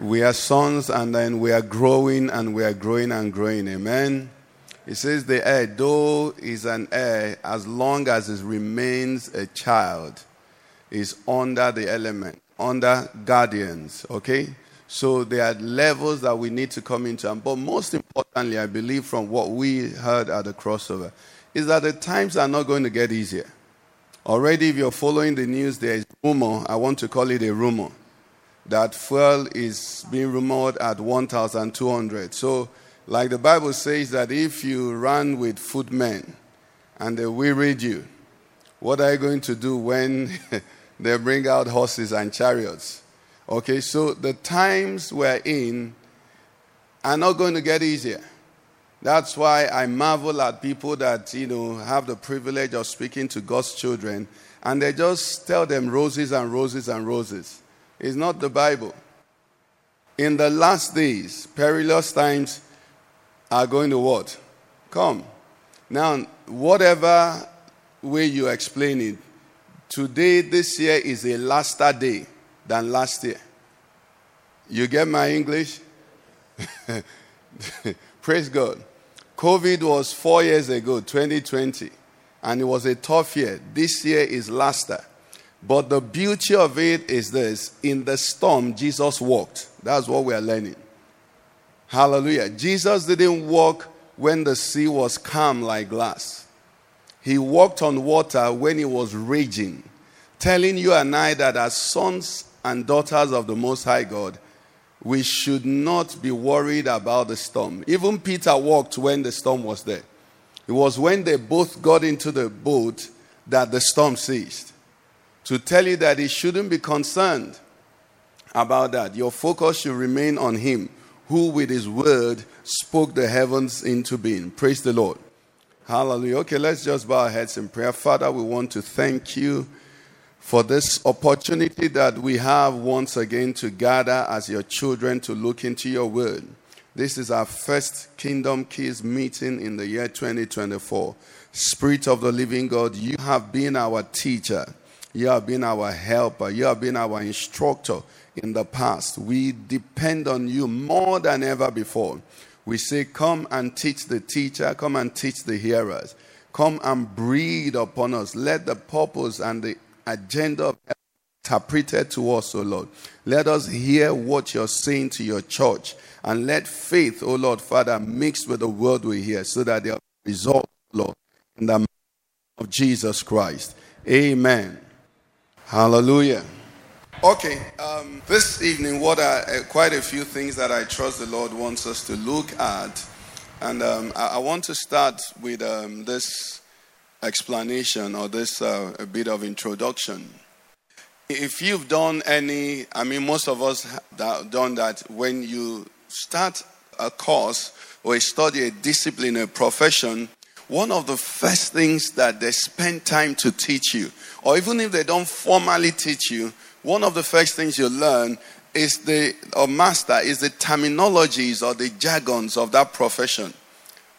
We are sons and then we are growing and we are growing and growing. Amen. It says the heir, though is an heir, as long as it remains a child, is under the element, under guardians. Okay? So there are levels that we need to come into. And but most importantly, I believe from what we heard at the crossover, is that the times are not going to get easier. Already, if you're following the news, there is rumor, I want to call it a rumor, that fuel is being rumored at 1,200. So, like the Bible says, that if you run with footmen and they wearied you, what are you going to do when they bring out horses and chariots? Okay, so the times we're in are not going to get easier. That's why I marvel at people that, you know, have the privilege of speaking to God's children and they just tell them roses and roses and roses. It's not the Bible. In the last days, perilous times are going to what? Come. Now, whatever way you explain it, today, this year is a laster day than last year. You get my English? Praise God. COVID was four years ago, 2020, and it was a tough year. This year is laster. But the beauty of it is this in the storm, Jesus walked. That's what we are learning. Hallelujah. Jesus didn't walk when the sea was calm like glass, He walked on water when it was raging, telling you and I that as sons and daughters of the Most High God, we should not be worried about the storm. Even Peter walked when the storm was there. It was when they both got into the boat that the storm ceased. To tell you that he shouldn't be concerned about that. Your focus should remain on him who, with his word, spoke the heavens into being. Praise the Lord. Hallelujah. Okay, let's just bow our heads in prayer. Father, we want to thank you for this opportunity that we have once again to gather as your children to look into your word. This is our first Kingdom Keys meeting in the year 2024. Spirit of the living God, you have been our teacher, you have been our helper, you have been our instructor in the past. We depend on you more than ever before. We say, Come and teach the teacher, come and teach the hearers, come and breathe upon us. Let the purpose and the agenda of interpreted to us, O Lord. Let us hear what you're saying to your church. And let faith, O Lord, Father, mix with the word we hear so that there are results, Lord, in the name of Jesus Christ. Amen. Hallelujah. Okay, um, this evening, what are uh, quite a few things that I trust the Lord wants us to look at. And um, I, I want to start with um, this explanation or this uh, a bit of introduction. If you've done any, I mean, most of us have done that when you start a course or a study, a discipline, a profession, one of the first things that they spend time to teach you, or even if they don't formally teach you, one of the first things you learn is the, or master, is the terminologies or the jargons of that profession.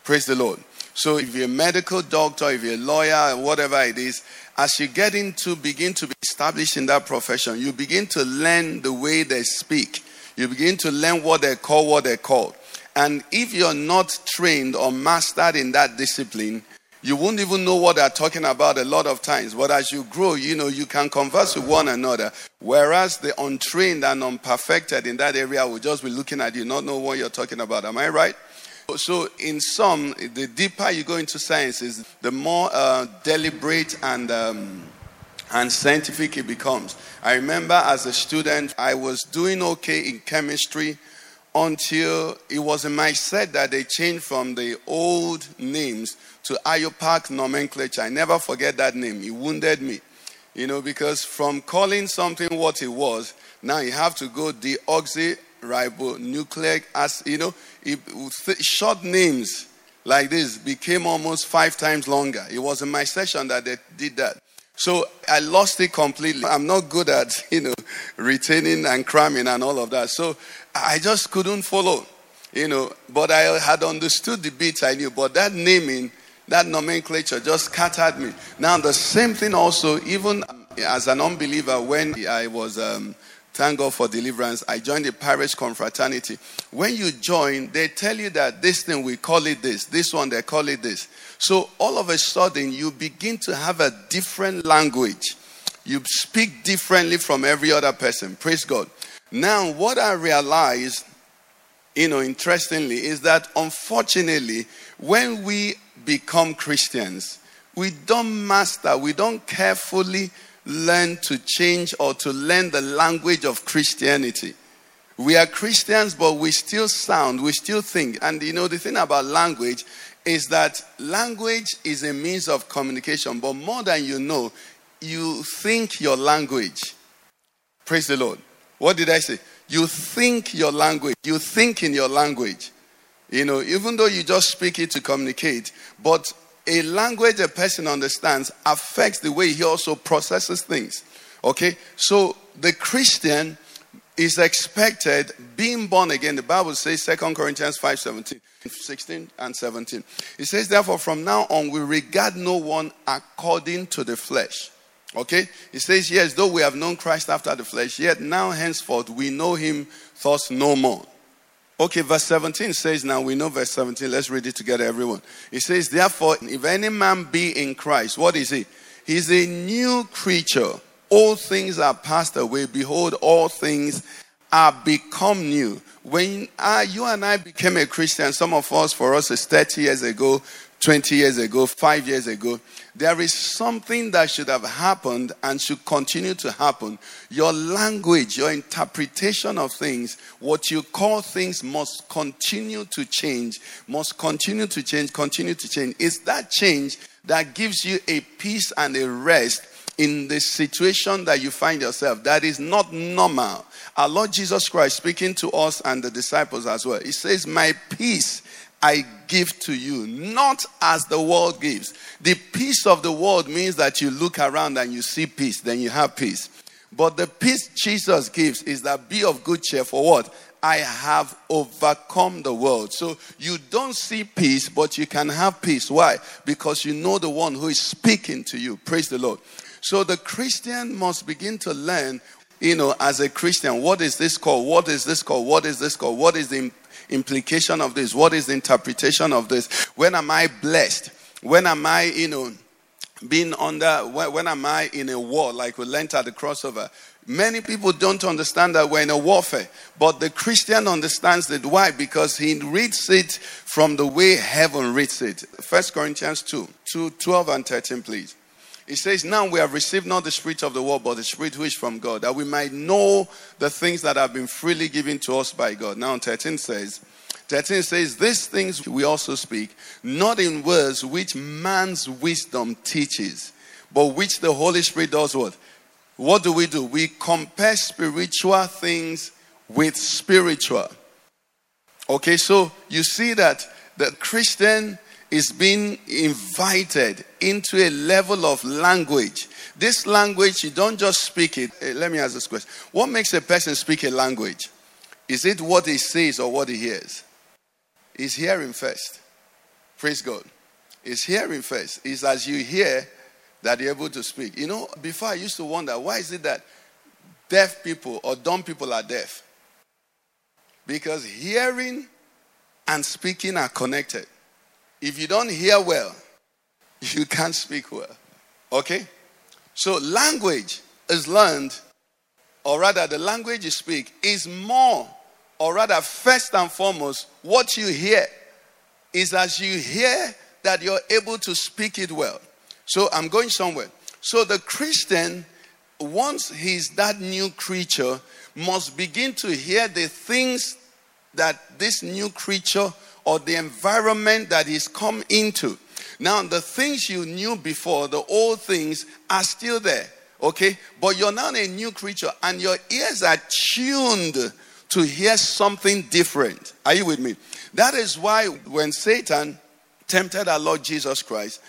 Praise the Lord. So if you're a medical doctor, if you're a lawyer, whatever it is, as you get into, begin to be established in that profession, you begin to learn the way they speak. You begin to learn what they call what they call. And if you're not trained or mastered in that discipline, you won't even know what they're talking about a lot of times. But as you grow, you know, you can converse with one another. Whereas the untrained and unperfected in that area will just be looking at you, not know what you're talking about. Am I right? So, in some, the deeper you go into sciences, the more uh, deliberate and um, and scientific it becomes. I remember as a student, I was doing okay in chemistry until it was in my set that they changed from the old names to IUPAC nomenclature. I never forget that name. It wounded me, you know, because from calling something what it was, now you have to go deoxy ribonucleic acid. You know, it, short names like this became almost five times longer. It was in my session that they did that. So I lost it completely. I'm not good at, you know, retaining and cramming and all of that. So I just couldn't follow, you know. But I had understood the bits I knew. But that naming, that nomenclature just scattered me. Now, the same thing also, even as an unbeliever, when I was, um, thank God for deliverance, I joined the parish confraternity. When you join, they tell you that this thing, we call it this, this one, they call it this. So all of a sudden, you begin to have a different language. You speak differently from every other person. Praise God. Now, what I realized, you know, interestingly, is that unfortunately, when we become Christians, we don't master, we don't carefully learn to change or to learn the language of Christianity. We are Christians, but we still sound, we still think. And you know, the thing about language is that language is a means of communication, but more than you know, you think your language. Praise the Lord. What did I say? You think your language. You think in your language. You know, even though you just speak it to communicate, but a language a person understands affects the way he also processes things. Okay? So the Christian is expected being born again. The Bible says 2 Corinthians 5 17, 16 and 17. It says, Therefore, from now on, we regard no one according to the flesh. Okay? It says, Yes, though we have known Christ after the flesh, yet now henceforth we know him thus no more. Okay, verse 17 says, Now we know verse 17. Let's read it together, everyone. It says, Therefore, if any man be in Christ, what is he? He's a new creature. All things are passed away. Behold, all things are become new. When uh, you and I became a Christian, some of us, for us, is 30 years ago, 20 years ago, five years ago, there is something that should have happened and should continue to happen. Your language, your interpretation of things, what you call things must continue to change, must continue to change, continue to change. It's that change that gives you a peace and a rest in the situation that you find yourself. That is not normal. Our Lord Jesus Christ speaking to us and the disciples as well. He says, My peace I give to you, not as the world gives. The peace of the world means that you look around and you see peace, then you have peace. But the peace Jesus gives is that be of good cheer for what? I have overcome the world. So you don't see peace, but you can have peace. Why? Because you know the one who is speaking to you. Praise the Lord. So the Christian must begin to learn, you know, as a Christian, what is this called? What is this called? What is this called? What is the implication of this? What is the interpretation of this? When am I blessed? When am I, you know, being under, when, when am I in a war like we learned at the crossover? Many people don't understand that we're in a warfare, but the Christian understands it. Why? Because he reads it from the way heaven reads it. First Corinthians 2, 2 12 and 13, please. It says, Now we have received not the spirit of the world, but the spirit which is from God, that we might know the things that have been freely given to us by God. Now 13 says, 13 says, These things we also speak, not in words which man's wisdom teaches, but which the Holy Spirit does what? What do we do? We compare spiritual things with spiritual. Okay, so you see that the Christian is being invited into a level of language. This language, you don't just speak it. Eh, Let me ask this question What makes a person speak a language? Is it what he says or what he hears? He's hearing first. Praise God. He's hearing first. It's as you hear that you're able to speak. You know, before I used to wonder why is it that deaf people or dumb people are deaf? Because hearing and speaking are connected. If you don't hear well, you can't speak well. Okay? So, language is learned, or rather, the language you speak is more, or rather, first and foremost, what you hear is as you hear that you're able to speak it well. So, I'm going somewhere. So, the Christian, once he's that new creature, must begin to hear the things that this new creature or the environment that he's come into. Now, the things you knew before, the old things, are still there, okay? But you're now a new creature and your ears are tuned to hear something different. Are you with me? That is why when Satan tempted our Lord Jesus Christ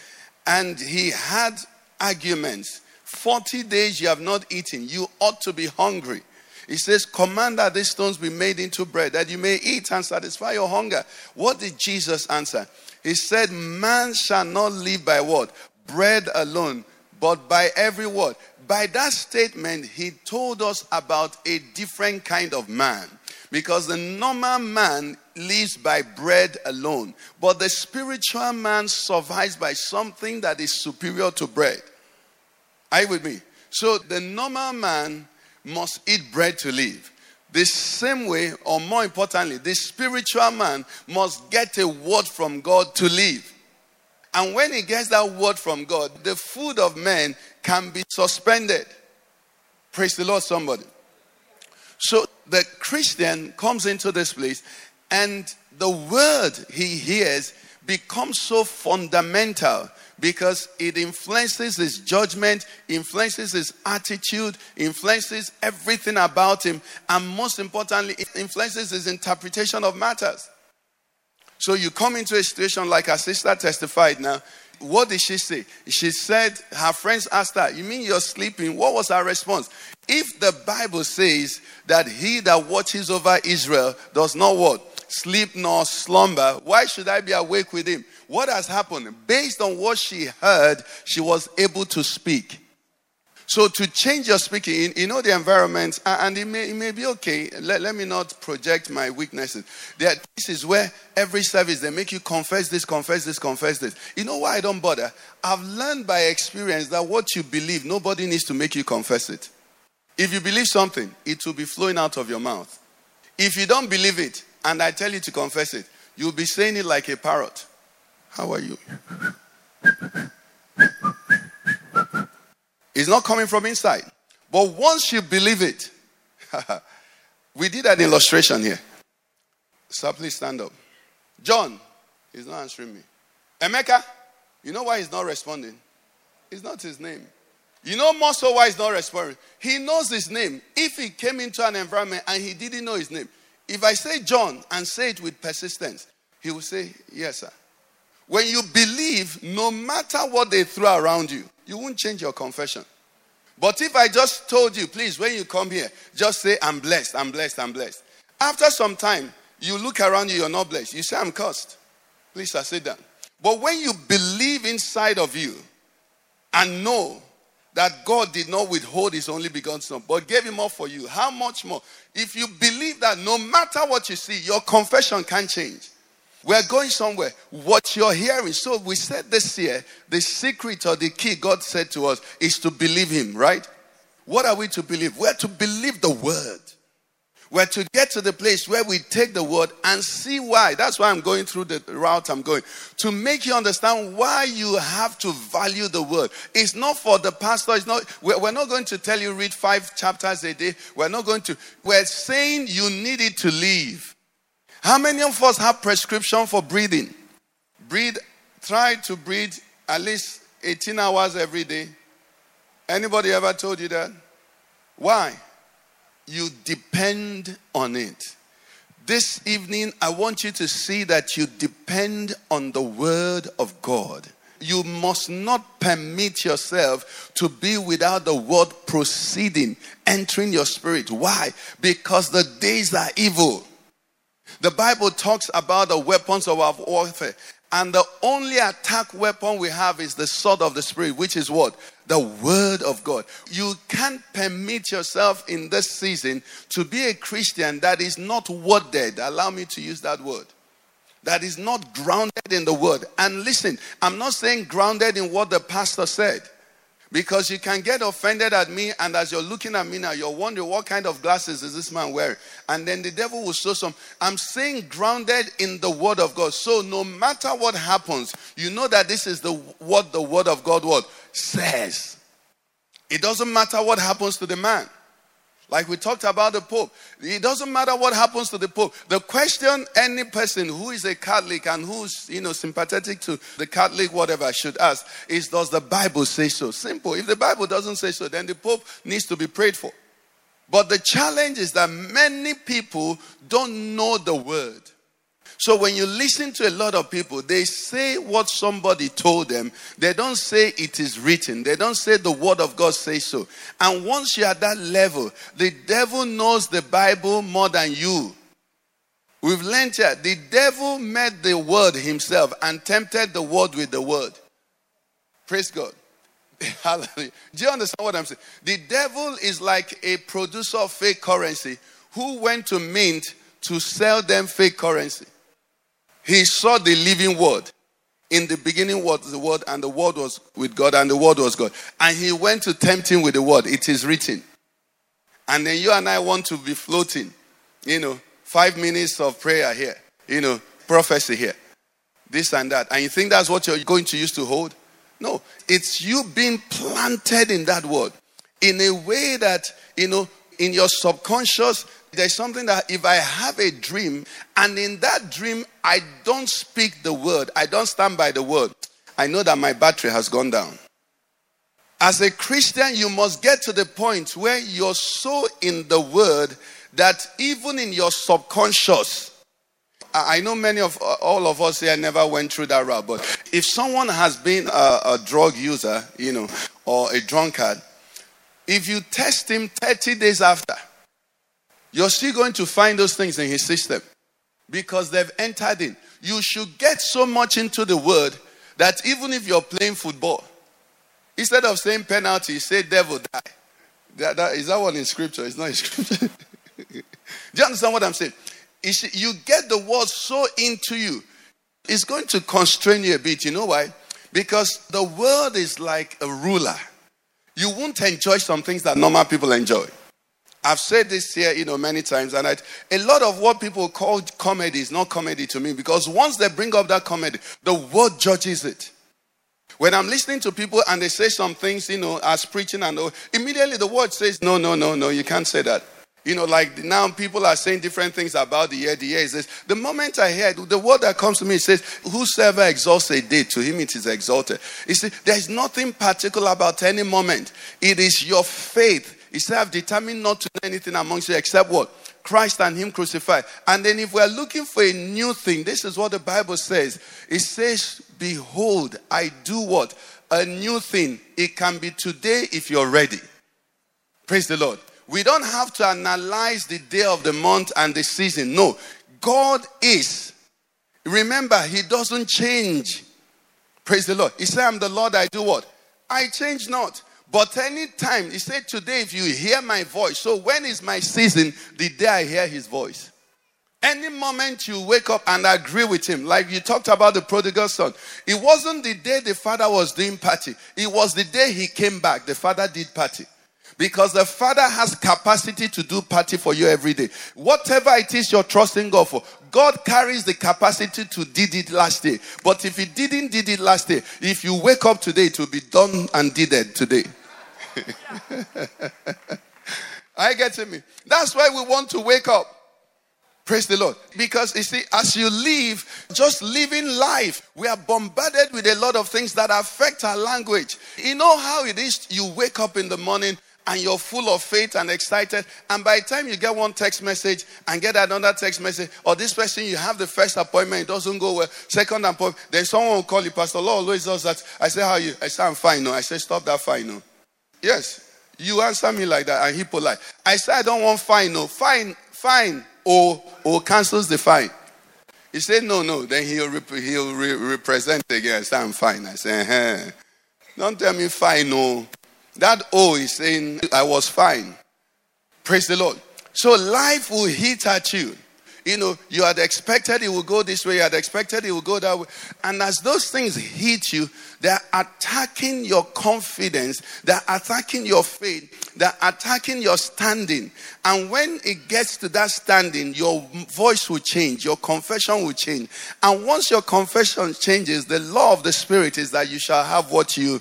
and he had arguments, 40 days you have not eaten, you ought to be hungry. He says, Command that these stones be made into bread, that you may eat and satisfy your hunger. What did Jesus answer? He said, Man shall not live by what? Bread alone, but by every word. By that statement, he told us about a different kind of man. Because the normal man lives by bread alone, but the spiritual man survives by something that is superior to bread. Are you with me? So the normal man must eat bread to live. The same way, or more importantly, the spiritual man must get a word from God to live. And when he gets that word from God, the food of men can be suspended. Praise the Lord, somebody. So the Christian comes into this place, and the word he hears becomes so fundamental because it influences his judgment, influences his attitude, influences everything about him, and most importantly, it influences his interpretation of matters. So you come into a situation like our sister testified now. What did she say? She said her friends asked her, You mean you're sleeping? What was her response? If the Bible says that he that watches over Israel does not what? Sleep nor slumber, why should I be awake with him? What has happened? Based on what she heard, she was able to speak. So to change your speaking, you know the environment, and it may, it may be okay. Let, let me not project my weaknesses. There, this is where every service they make you confess this, confess this, confess this. You know why I don't bother? I've learned by experience that what you believe, nobody needs to make you confess it. If you believe something, it will be flowing out of your mouth. If you don't believe it, and I tell you to confess it, you'll be saying it like a parrot. How are you? It's not coming from inside. But once you believe it, we did an illustration here. So please stand up. John, he's not answering me. Emeka, you know why he's not responding? It's not his name. You know more so why he's not responding. He knows his name. If he came into an environment and he didn't know his name, if I say John and say it with persistence, he will say, Yes, sir. When you believe, no matter what they throw around you, you won't change your confession. But if I just told you, please, when you come here, just say, I'm blessed, I'm blessed, I'm blessed. After some time, you look around you, you're not blessed. You say, I'm cursed. Please, sir, sit down. But when you believe inside of you and know that God did not withhold his only begotten son, but gave him up for you, how much more? If you believe that no matter what you see, your confession can change. We're going somewhere. What you're hearing. So we said this year, the secret or the key God said to us is to believe Him, right? What are we to believe? We're to believe the word. We're to get to the place where we take the word and see why. That's why I'm going through the route I'm going. To make you understand why you have to value the word. It's not for the pastor. It's not, we're not going to tell you read five chapters a day. We're not going to, we're saying you need it to live. How many of us have prescription for breathing? Breathe, try to breathe at least 18 hours every day. Anybody ever told you that? Why? You depend on it. This evening, I want you to see that you depend on the Word of God. You must not permit yourself to be without the Word proceeding, entering your spirit. Why? Because the days are evil. The Bible talks about the weapons of our warfare. And the only attack weapon we have is the sword of the Spirit, which is what? The Word of God. You can't permit yourself in this season to be a Christian that is not worded. Allow me to use that word. That is not grounded in the Word. And listen, I'm not saying grounded in what the pastor said. Because you can get offended at me, and as you're looking at me now, you're wondering what kind of glasses is this man wearing? And then the devil will show some. I'm saying grounded in the word of God. So no matter what happens, you know that this is the what the word of God what says. It doesn't matter what happens to the man. Like we talked about the Pope. It doesn't matter what happens to the Pope. The question any person who is a Catholic and who's, you know, sympathetic to the Catholic, whatever, should ask is Does the Bible say so? Simple. If the Bible doesn't say so, then the Pope needs to be prayed for. But the challenge is that many people don't know the word. So when you listen to a lot of people, they say what somebody told them. They don't say it is written. They don't say the word of God says so. And once you're at that level, the devil knows the Bible more than you. We've learned here the devil met the word himself and tempted the word with the word. Praise God. Hallelujah. Do you understand what I'm saying? The devil is like a producer of fake currency who went to mint to sell them fake currency. He saw the living word. In the beginning was the word, and the word was with God, and the word was God. And he went to tempt him with the word. It is written. And then you and I want to be floating. You know, five minutes of prayer here. You know, prophecy here. This and that. And you think that's what you're going to use to hold? No. It's you being planted in that word in a way that, you know, in your subconscious, there's something that if I have a dream and in that dream I don't speak the word, I don't stand by the word, I know that my battery has gone down. As a Christian, you must get to the point where you're so in the word that even in your subconscious, I know many of all of us here never went through that route, but if someone has been a, a drug user, you know, or a drunkard, if you test him 30 days after, you're still going to find those things in his system because they've entered in. You should get so much into the word that even if you're playing football, instead of saying penalty, say devil die. That, that, is that one in scripture? It's not in scripture. Do you understand what I'm saying? You You get the word so into you, it's going to constrain you a bit. You know why? Because the word is like a ruler. You won't enjoy some things that normal people enjoy. I've said this here, you know, many times, and I, a lot of what people call comedy is not comedy to me because once they bring up that comedy, the word judges it. When I'm listening to people and they say some things, you know, as preaching and immediately the word says, no, no, no, no, you can't say that. You know, like now people are saying different things about the year. The year is this. The moment I hear it, the word that comes to me says, Whosoever exalts a day, to him it is exalted. You see, there's nothing particular about any moment. It is your faith. He said, I've determined not to know anything amongst you except what? Christ and Him crucified. And then if we're looking for a new thing, this is what the Bible says. It says, Behold, I do what? A new thing. It can be today if you're ready. Praise the Lord. We don't have to analyze the day of the month and the season. No. God is. Remember, He doesn't change. Praise the Lord. He said, I'm the Lord, I do what? I change not. But anytime, He said, Today, if you hear my voice, so when is my season? The day I hear His voice. Any moment you wake up and agree with him, like you talked about the prodigal son, it wasn't the day the father was doing party. It was the day he came back. The father did party. Because the Father has capacity to do party for you every day. Whatever it is you're trusting God for, God carries the capacity to did it last day. But if He didn't did it last day, if you wake up today, it will be done and did it today. I get to me. That's why we want to wake up. Praise the Lord. Because you see, as you live, just living life, we are bombarded with a lot of things that affect our language. You know how it is you wake up in the morning and you're full of faith and excited, and by the time you get one text message and get another text message, or this person you have the first appointment, it doesn't go well, second appointment, then someone will call you, Pastor Law always does that. I say, How are you? I say, I'm fine. No. I say, Stop that fine. No. Yes. You answer me like that, and he polite. I said, I don't want fine. No. Fine, fine or or cancels the fine. He said, no, no. Then he'll, rep- he'll re- represent again. I say, I'm fine. I say, uh don't tell me fine, no. That O is saying, I was fine. Praise the Lord. So life will hit at you. You know, you had expected it would go this way, you had expected it would go that way. And as those things hit you, they're attacking your confidence, they're attacking your faith, they're attacking your standing. And when it gets to that standing, your voice will change, your confession will change. And once your confession changes, the law of the Spirit is that you shall have what you.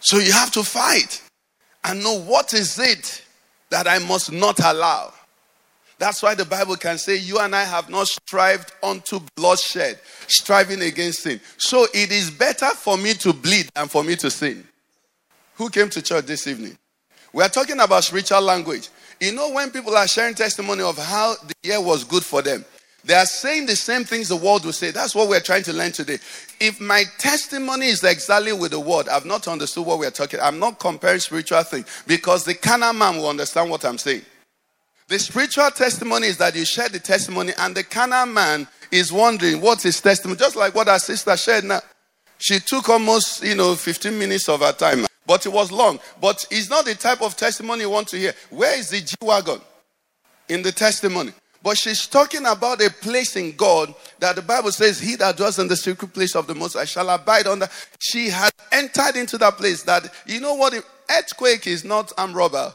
So you have to fight and know what is it that I must not allow. That's why the Bible can say, You and I have not strived unto bloodshed, striving against sin. So it is better for me to bleed than for me to sin. Who came to church this evening? We are talking about spiritual language. You know, when people are sharing testimony of how the year was good for them, they are saying the same things the world will say. That's what we're trying to learn today. If my testimony is exactly with the word, I've not understood what we're talking. I'm not comparing spiritual things because the carnal man will understand what I'm saying. The spiritual testimony is that you share the testimony, and the carnal man is wondering what's his testimony. Just like what our sister shared now. She took almost, you know, 15 minutes of her time, but it was long. But it's not the type of testimony you want to hear. Where is the G Wagon in the testimony? But she's talking about a place in God that the Bible says, He that dwells in the secret place of the Most High shall abide under. She had entered into that place that, you know what? Earthquake is not arm robber.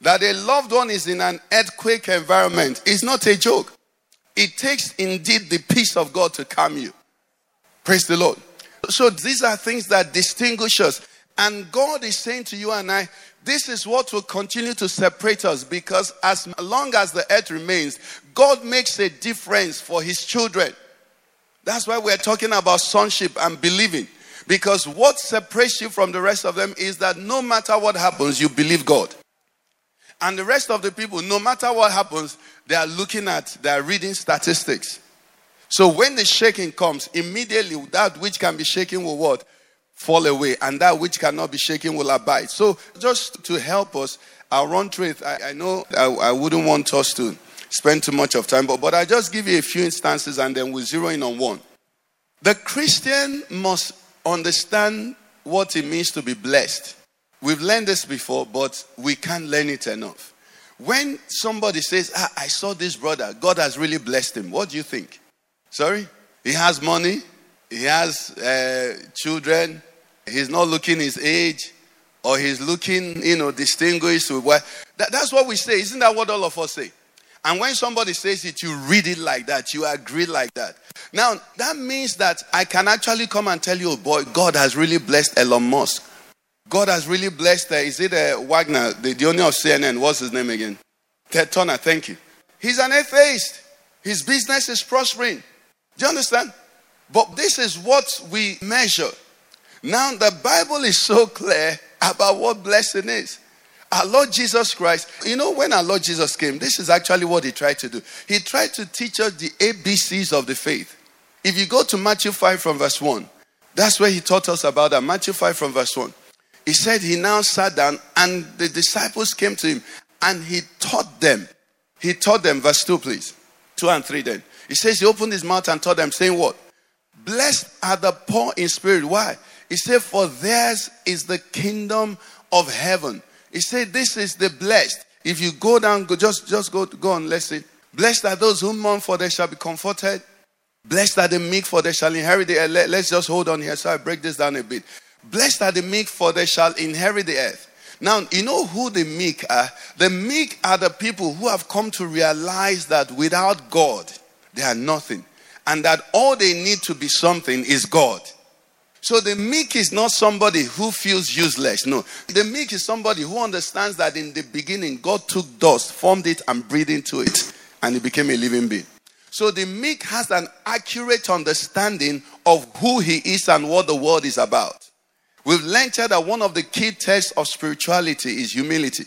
That a loved one is in an earthquake environment is not a joke. It takes indeed the peace of God to calm you. Praise the Lord. So these are things that distinguish us. And God is saying to you and I, this is what will continue to separate us because as long as the earth remains, God makes a difference for his children. That's why we're talking about sonship and believing. Because what separates you from the rest of them is that no matter what happens, you believe God. And the rest of the people, no matter what happens, they are looking at, they are reading statistics. So when the shaking comes, immediately that which can be shaken will what? Fall away. And that which cannot be shaken will abide. So just to help us, I'll run through it. I, I know I, I, wouldn't want us to spend too much of time, but, but I just give you a few instances and then we'll zero in on one. The Christian must understand what it means to be blessed. We've learned this before, but we can't learn it enough. When somebody says, ah, I saw this brother, God has really blessed him, what do you think? Sorry? He has money, he has uh, children, he's not looking his age, or he's looking, you know, distinguished. With that, that's what we say. Isn't that what all of us say? And when somebody says it, you read it like that, you agree like that. Now, that means that I can actually come and tell you, oh boy, God has really blessed Elon Musk. God has really blessed, uh, is it uh, Wagner, the, the owner of CNN? What's his name again? Ted Turner, thank you. He's an atheist. His business is prospering. Do you understand? But this is what we measure. Now, the Bible is so clear about what blessing is. Our Lord Jesus Christ, you know, when our Lord Jesus came, this is actually what he tried to do. He tried to teach us the ABCs of the faith. If you go to Matthew 5 from verse 1, that's where he taught us about that. Matthew 5 from verse 1. He said he now sat down and the disciples came to him and he taught them. He taught them, verse 2, please. 2 and 3 then. He says he opened his mouth and taught them, saying, What? Blessed are the poor in spirit. Why? He said, For theirs is the kingdom of heaven. He said, This is the blessed. If you go down, go, just, just go, go on, let's see. Blessed are those who mourn, for they shall be comforted. Blessed are the meek, for they shall inherit the earth. Let, let's just hold on here so I break this down a bit. Blessed are the meek, for they shall inherit the earth. Now, you know who the meek are? The meek are the people who have come to realize that without God, they are nothing. And that all they need to be something is God. So the meek is not somebody who feels useless. No. The meek is somebody who understands that in the beginning, God took dust, formed it, and breathed into it, and it became a living being. So the meek has an accurate understanding of who he is and what the world is about. We've learned here that one of the key tests of spirituality is humility.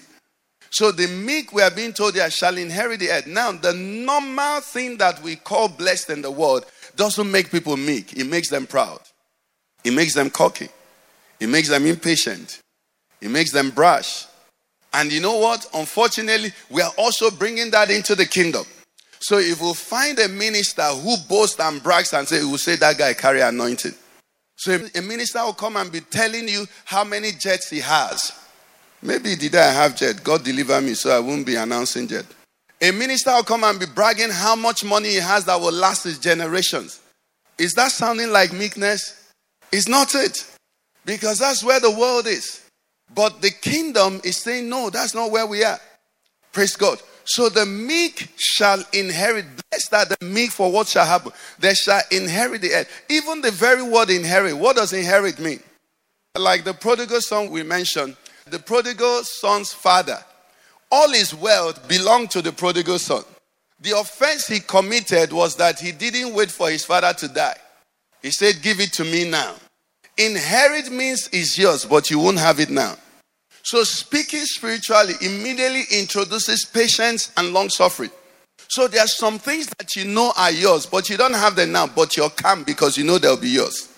So the meek, we are being told, they shall inherit the earth. Now, the normal thing that we call blessed in the world doesn't make people meek. It makes them proud. It makes them cocky. It makes them impatient. It makes them brash. And you know what? Unfortunately, we are also bringing that into the kingdom. So if we find a minister who boasts and brags and say, we will say that guy carry anointing. So a minister will come and be telling you how many jets he has. Maybe did I have jet? God deliver me so I won't be announcing jet. A minister will come and be bragging how much money he has that will last his generations. Is that sounding like meekness? It's not it. Because that's where the world is. But the kingdom is saying, no, that's not where we are. Praise God. So the meek shall inherit. Blessed are the meek for what shall happen. They shall inherit the earth. Even the very word inherit, what does inherit mean? Like the prodigal son we mentioned, the prodigal son's father, all his wealth belonged to the prodigal son. The offense he committed was that he didn't wait for his father to die. He said, Give it to me now. Inherit means it's yours, but you won't have it now. So speaking spiritually immediately introduces patience and long suffering. So there are some things that you know are yours, but you don't have them now, but you're calm because you know they'll be yours.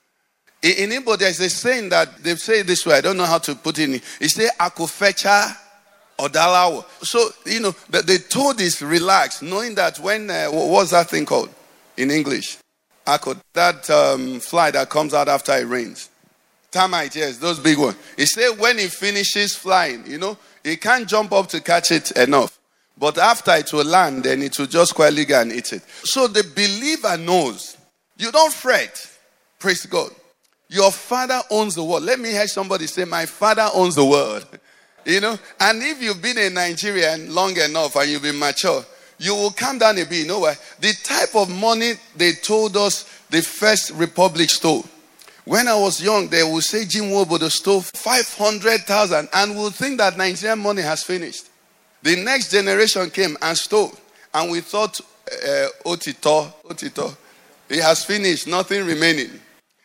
In, Igbo, there's a saying that they say this way. I don't know how to put it in. It say akufecha odalawo. So, you know, that they told this relax, knowing that when, uh, what was that thing called in English? Ako, that um, fly that comes out after it rains. Termite, yes, those big ones. He said when he finishes flying, you know, he can't jump up to catch it enough. But after it will land, then it will just quietly go and eat it. So the believer knows. You don't fret. Praise God. Your father owns the world. Let me hear somebody say, My father owns the world. You know, and if you've been in Nigeria long enough and you've been mature, you will calm down a bit. You know why? The type of money they told us the first republic stole. When I was young, they would say Jim Nwobodo stole 500,000 and we'll think that Nigerian money has finished. The next generation came and stole. And we thought, uh, Otito, Otito, he has finished, nothing remaining.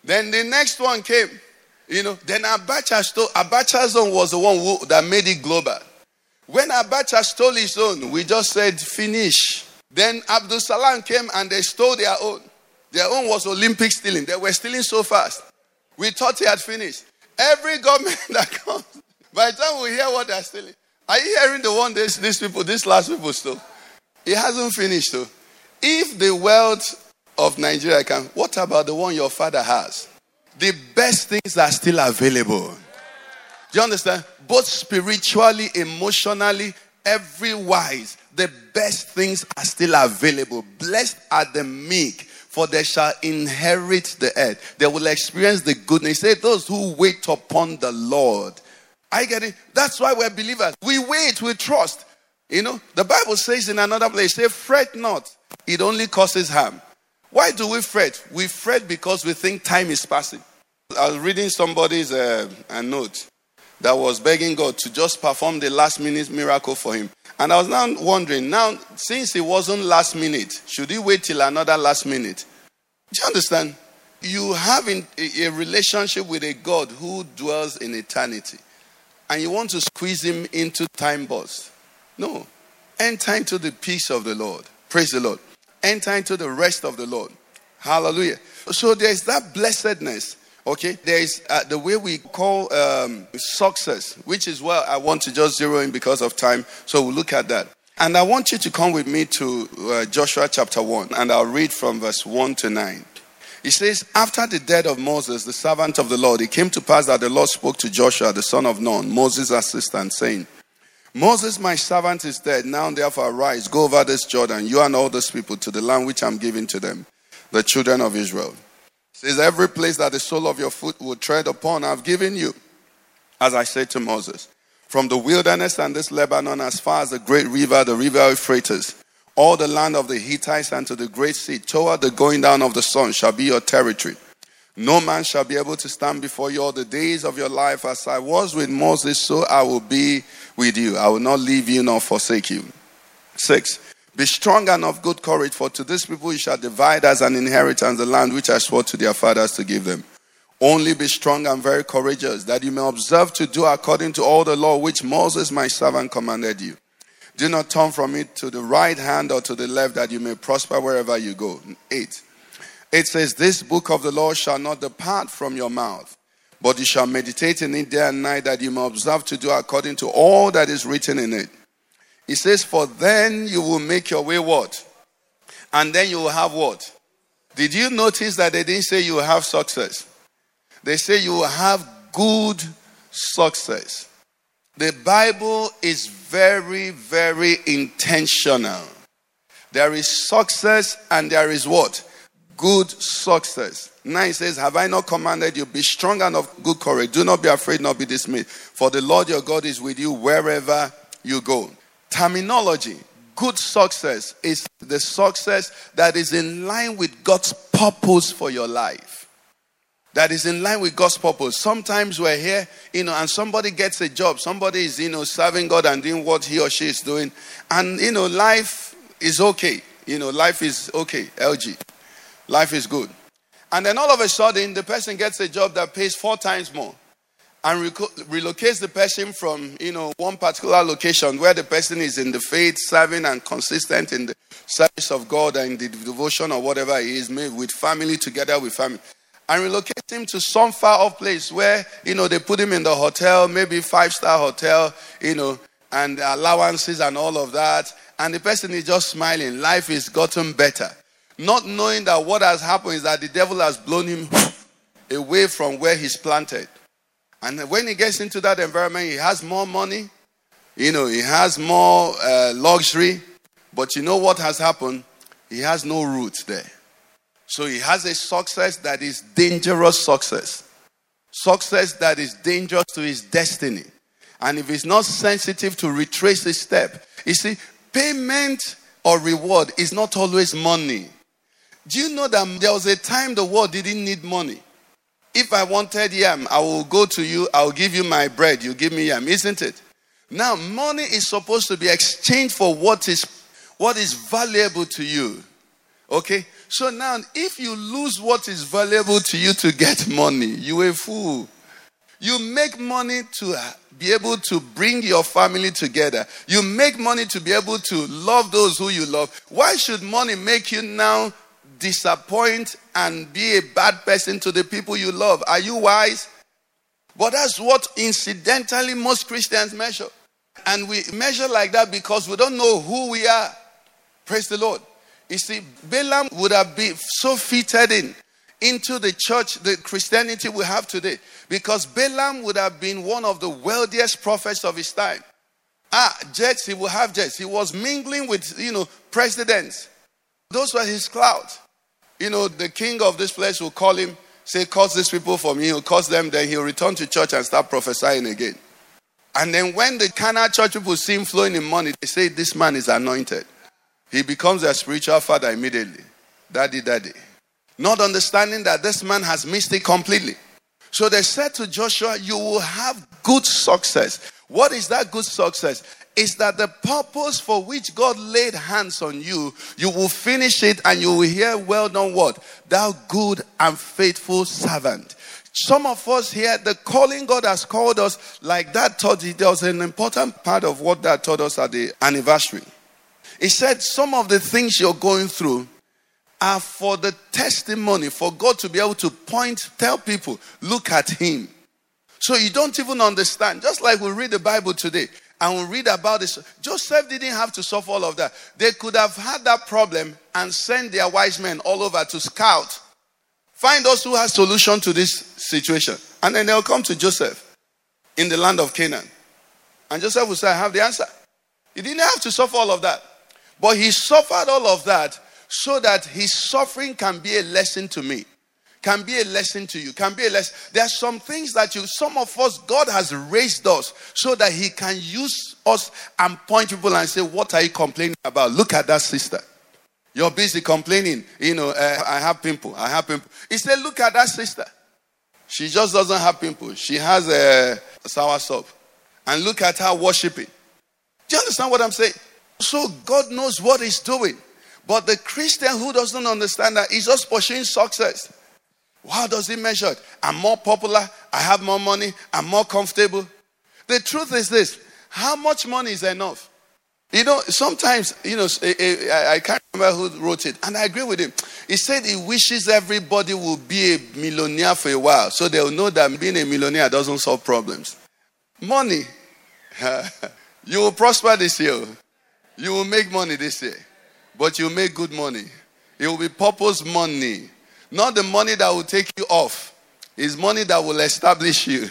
Then the next one came, you know. Then Abacha stole. Abacha's own was the one who, that made it global. When Abacha stole his own, we just said finish. Then Abdul Salam came and they stole their own. Their own was Olympic stealing. They were stealing so fast. We thought he had finished. Every government that comes, by the time we hear what they're stealing, are you hearing the one these, these people, these last people stole? It hasn't finished though. If the wealth of Nigeria can, what about the one your father has? The best things are still available. Do you understand? Both spiritually, emotionally, every wise, the best things are still available. Blessed are the meek, for they shall inherit the earth. They will experience the goodness. Say, those who wait upon the Lord. I get it. That's why we're believers. We wait, we trust. You know, the Bible says in another place, say, fret not. It only causes harm. Why do we fret? We fret because we think time is passing. I was reading somebody's uh, a note that was begging God to just perform the last minute miracle for him. And I was now wondering, now, since it wasn't last minute, should he wait till another last minute? Do you understand? You have in, a, relationship with a God who dwells in eternity, and you want to squeeze him into time box. No. Enter into the peace of the Lord. Praise the Lord. Enter into the rest of the Lord. Hallelujah. So there's that blessedness. Okay, there is uh, the way we call um, success, which is what I want to just zero in because of time. So we'll look at that. And I want you to come with me to uh, Joshua chapter 1, and I'll read from verse 1 to 9. It says, After the death of Moses, the servant of the Lord, it came to pass that the Lord spoke to Joshua, the son of Nun, Moses' assistant, saying, Moses, my servant, is dead. Now, therefore, arise, go over this Jordan, you and all these people, to the land which I'm giving to them, the children of Israel. Says, Every place that the sole of your foot will tread upon, I've given you, as I said to Moses. From the wilderness and this Lebanon, as far as the great river, the river Euphrates, all the land of the Hittites and to the great sea, toward the going down of the sun, shall be your territory. No man shall be able to stand before you all the days of your life. As I was with Moses, so I will be with you. I will not leave you nor forsake you. Six. Be strong and of good courage, for to this people you shall divide as an inheritance the land which I swore to their fathers to give them. Only be strong and very courageous, that you may observe to do according to all the law which Moses my servant commanded you. Do not turn from it to the right hand or to the left, that you may prosper wherever you go. Eight. It says, This book of the law shall not depart from your mouth, but you shall meditate in it day and night, that you may observe to do according to all that is written in it. It says, For then you will make your way what? And then you will have what? Did you notice that they didn't say you will have success? They say you will have good success. The Bible is very, very intentional. There is success and there is what? Good success. Nine says, Have I not commanded you? Be strong and of good courage. Do not be afraid, nor be dismayed. For the Lord your God is with you wherever you go. Terminology. Good success is the success that is in line with God's purpose for your life that is in line with God's purpose. Sometimes we're here, you know, and somebody gets a job. Somebody is, you know, serving God and doing what he or she is doing. And, you know, life is okay. You know, life is okay. LG. Life is good. And then all of a sudden, the person gets a job that pays four times more. And relocates the person from you know one particular location where the person is in the faith serving and consistent in the service of god and the devotion or whatever he is made with family together with family and relocate him to some far off place where you know they put him in the hotel maybe five star hotel you know and allowances and all of that and the person is just smiling. Life is gotten better. Not knowing that what has happened is that the devil has blown him away from where he's planted and when he gets into that environment, he has more money, you know, he has more uh, luxury. But you know what has happened? He has no roots there. So he has a success that is dangerous success. Success that is dangerous to his destiny. And if he's not sensitive to retrace his step, you see, payment or reward is not always money. Do you know that there was a time the world didn't need money? If I wanted yam, I will go to you, I'll give you my bread, you give me yam, isn't it? Now, money is supposed to be exchanged for what is what is valuable to you. Okay? So now if you lose what is valuable to you to get money, you a fool. You make money to uh, be able to bring your family together. You make money to be able to love those who you love. Why should money make you now disappoint and be a bad person to the people you love. Are you wise? But that's what incidentally most Christians measure. And we measure like that because we don't know who we are. Praise the Lord. You see, Balaam would have been so fitted in into the church, the Christianity we have today, because Balaam would have been one of the wealthiest prophets of his time. Ah, jets, he will have jets. He was mingling with, you know, presidents. Those were his clouds. You know, the king of this place will call him, say, Curse these people for me. He'll curse them, then he'll return to church and start prophesying again. And then when the Cana church people see him flowing in money, they say, This man is anointed. He becomes their spiritual father immediately. Daddy, daddy. Not understanding that this man has missed it completely. So they said to Joshua, You will have good success. What is that good success? Is that the purpose for which God laid hands on you, you will finish it and you will hear, Well done, what? Thou good and faithful servant. Some of us here, the calling God has called us, like that taught there was an important part of what that taught us at the anniversary. He said, Some of the things you're going through are for the testimony, for God to be able to point, tell people, look at Him. So you don't even understand. Just like we read the Bible today, and we read about this. Joseph didn't have to suffer all of that. They could have had that problem and send their wise men all over to scout, find those who have solution to this situation, and then they'll come to Joseph in the land of Canaan. And Joseph will say, I have the answer. He didn't have to suffer all of that. But he suffered all of that so that his suffering can be a lesson to me can be a lesson to you. Can be a lesson. There are some things that you, some of us, God has raised us so that He can use us and point people and say, What are you complaining about? Look at that sister. You're busy complaining. You know, uh, I have pimple. I have pimple. He said, Look at that sister. She just doesn't have pimples. She has a sour soap. And look at her worshiping. Do you understand what I'm saying? So God knows what He's doing. But the Christian who doesn't understand that is just pursuing success. How does he measure it? I'm more popular, I have more money, I'm more comfortable. The truth is this how much money is enough? You know, sometimes, you know, eh, eh, I can't remember who wrote it, and I agree with him. He said he wishes everybody will be a millionaire for a while so they'll know that being a millionaire doesn't solve problems. Money. you will prosper this year. You will make money this year. But you'll make good money. It will be purpose money. Not the money that will take you off. It's money that will establish you.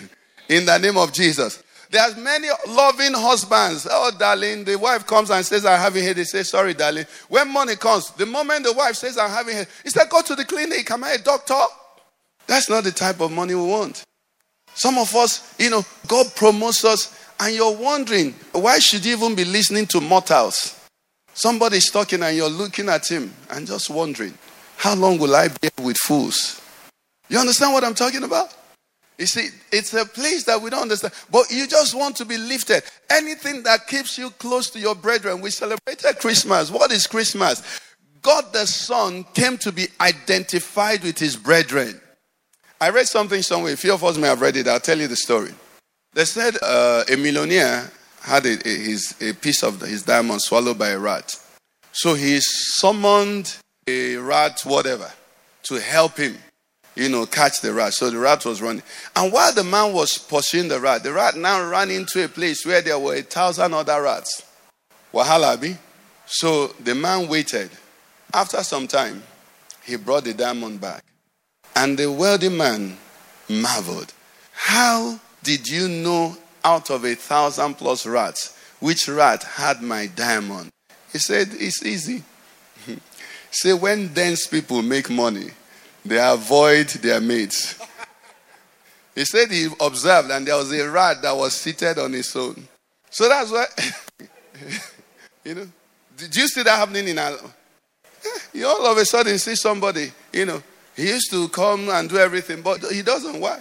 In the name of Jesus. There's many loving husbands. Oh, darling, the wife comes and says, I'm having headache. Say, sorry, darling. When money comes, the moment the wife says, I'm having headache, he said, go to the clinic. Am I a doctor? That's not the type of money we want. Some of us, you know, God promotes us, and you're wondering, why should you even be listening to mortals? Somebody's talking and you're looking at him and just wondering, how long will I be with fools? You understand what I'm talking about? You see, it's a place that we don't understand, but you just want to be lifted. Anything that keeps you close to your brethren. We celebrated Christmas. What is Christmas? God the Son came to be identified with his brethren. I read something somewhere. A few of us may have read it. I'll tell you the story. They said uh, a millionaire had a, a, his, a piece of his diamond swallowed by a rat. So he summoned a rat, whatever, to help him, you know, catch the rat. So the rat was running. And while the man was pursuing the rat, the rat now ran into a place where there were a thousand other rats. Wahalabi. So the man waited. After some time, he brought the diamond back. And the wealthy man marveled. How did you know out of a thousand plus rats which rat had my diamond? He said, It's easy. Say, when dense people make money, they avoid their mates. He said he observed, and there was a rat that was seated on his own. So that's why, you know, did you see that happening in our? You all of a sudden see somebody, you know, he used to come and do everything, but he doesn't. Why?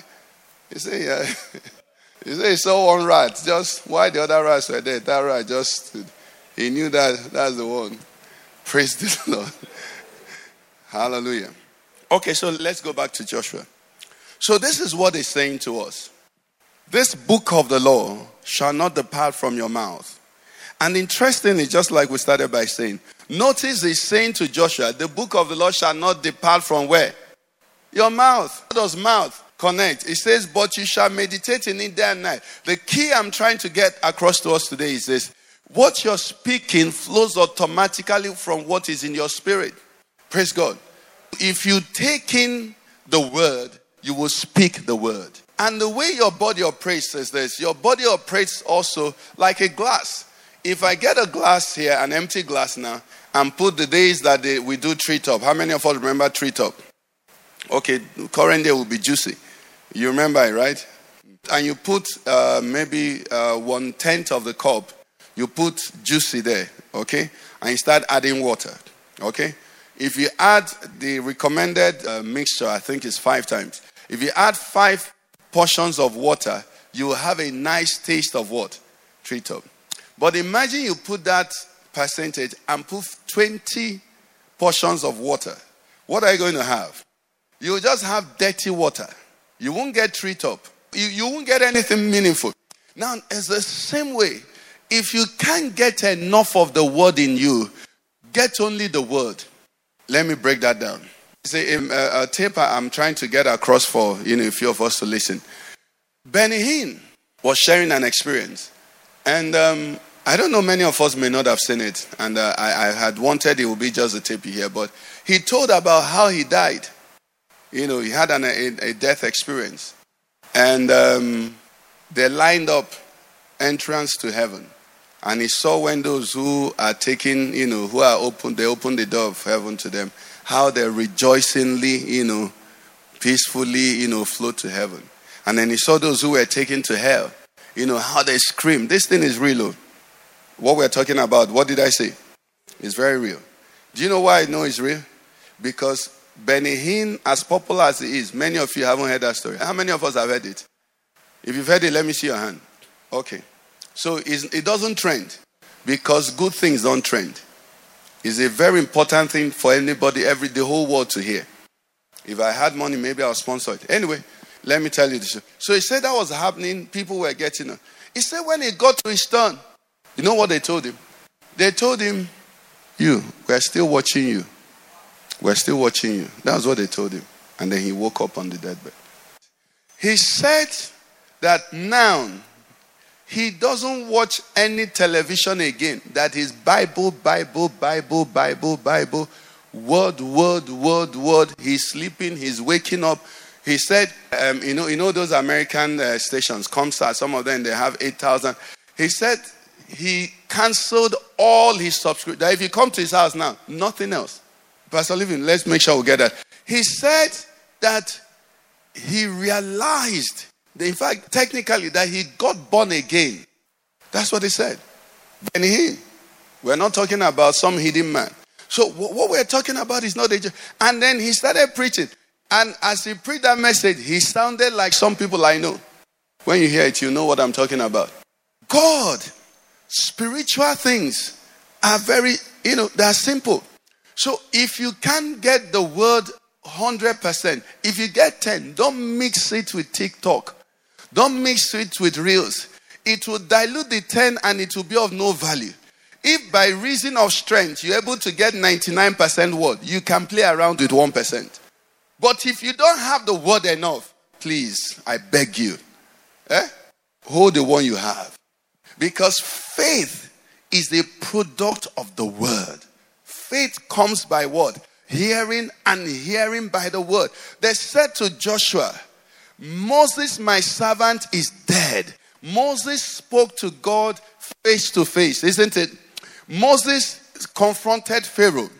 He say, yeah. he say he saw one rat. Just why the other rats were there? That rat just he knew that that's the one. Praise the Lord. Hallelujah. Okay, so let's go back to Joshua. So this is what he's saying to us. This book of the law shall not depart from your mouth. And interestingly, just like we started by saying, notice he's saying to Joshua, the book of the law shall not depart from where? Your mouth. How does mouth connect? It says, but you shall meditate in it day and night. The key I'm trying to get across to us today is this. What you're speaking flows automatically from what is in your spirit. Praise God. If you take in the word, you will speak the word. And the way your body operates is this your body operates also like a glass. If I get a glass here, an empty glass now, and put the days that they, we do tree top, how many of us remember tree top? Okay, current day will be juicy. You remember it, right? And you put uh, maybe uh, one tenth of the cup, you put juicy there, okay? And you start adding water, okay? If you add the recommended uh, mixture, I think it's five times. If you add five portions of water, you will have a nice taste of what? Tree top. But imagine you put that percentage and put 20 portions of water. What are you going to have? You will just have dirty water. You won't get tree top. You, you won't get anything meaningful. Now, it's the same way. If you can't get enough of the word in you, get only the word. Let me break that down. It's a, a, a tape I'm trying to get across for you know a few of us to listen. Benny Hinn was sharing an experience, and um, I don't know many of us may not have seen it, and uh, I, I, had wanted it would be just a tape here, but he told about how he died. You know, he had an, a, a death experience, and um, they lined up entrance to heaven. And he saw when those who are taking, you know, who are open, they open the door of heaven to them, how they rejoicingly, you know, peacefully, you know, flow to heaven. And then he saw those who were taken to hell, you know, how they scream. This thing is real. Oh. What we're talking about, what did I say? It's very real. Do you know why I know it's real? Because Benny Hinn, as popular as he is, many of you haven't heard that story. How many of us have heard it? If you've heard it, let me see your hand. Okay. So it doesn't trend because good things don't trend. It's a very important thing for anybody, every the whole world to hear. If I had money, maybe I'll sponsor it. Anyway, let me tell you this. So he said that was happening. People were getting it. He said when he got to his turn, you know what they told him? They told him, "You, we're still watching you. We're still watching you." That's what they told him. And then he woke up on the deathbed. He said that now he doesn't watch any television again. That is Bible, Bible, Bible, Bible, Bible, word, word, word, word. He's sleeping, he's waking up. He said, um, you know, you know those American uh, stations, Comcast, some of them they have 8,000. He said he canceled all his subscriptions. If you come to his house now, nothing else. Pastor Living, let's make sure we get that. He said that he realized in fact, technically, that he got born again. That's what he said. Benny Hinn. We're not talking about some hidden man. So what we're talking about is not a. And then he started preaching. And as he preached that message, he sounded like some people I know. When you hear it, you know what I'm talking about. God, spiritual things are very, you know, they're simple. So if you can't get the word 100%. If you get 10, don't mix it with TikTok. Don't mix it with Reels. It will dilute the 10 and it will be of no value. If by reason of strength you're able to get 99% word, you can play around with 1%. But if you don't have the word enough, please, I beg you, eh? hold the one you have. Because faith is the product of the word. Faith comes by what? Hearing and hearing by the word. They said to Joshua, Moses, my servant, is dead. Moses spoke to God face to face, isn't it? Moses confronted Pharaoh.